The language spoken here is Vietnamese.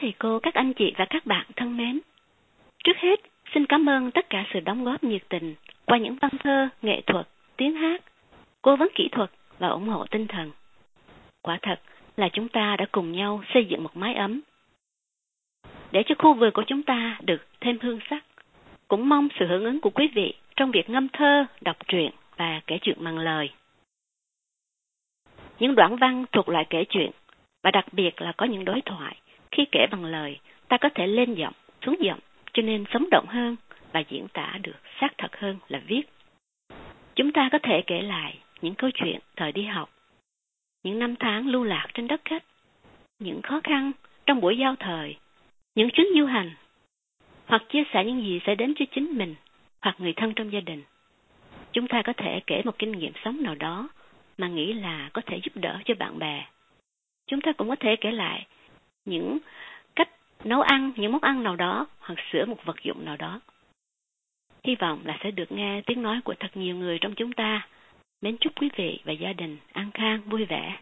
thầy cô, các anh chị và các bạn thân mến. Trước hết, xin cảm ơn tất cả sự đóng góp nhiệt tình qua những văn thơ, nghệ thuật, tiếng hát, cố vấn kỹ thuật và ủng hộ tinh thần. Quả thật là chúng ta đã cùng nhau xây dựng một mái ấm. Để cho khu vườn của chúng ta được thêm hương sắc, cũng mong sự hưởng ứng của quý vị trong việc ngâm thơ, đọc truyện và kể chuyện bằng lời. Những đoạn văn thuộc loại kể chuyện và đặc biệt là có những đối thoại khi kể bằng lời ta có thể lên giọng, xuống giọng cho nên sống động hơn và diễn tả được xác thật hơn là viết. Chúng ta có thể kể lại những câu chuyện thời đi học, những năm tháng lưu lạc trên đất khách, những khó khăn trong buổi giao thời, những chuyến du hành, hoặc chia sẻ những gì sẽ đến cho chính mình hoặc người thân trong gia đình. Chúng ta có thể kể một kinh nghiệm sống nào đó mà nghĩ là có thể giúp đỡ cho bạn bè. Chúng ta cũng có thể kể lại những cách nấu ăn, những món ăn nào đó hoặc sửa một vật dụng nào đó. Hy vọng là sẽ được nghe tiếng nói của thật nhiều người trong chúng ta. Mến chúc quý vị và gia đình an khang, vui vẻ.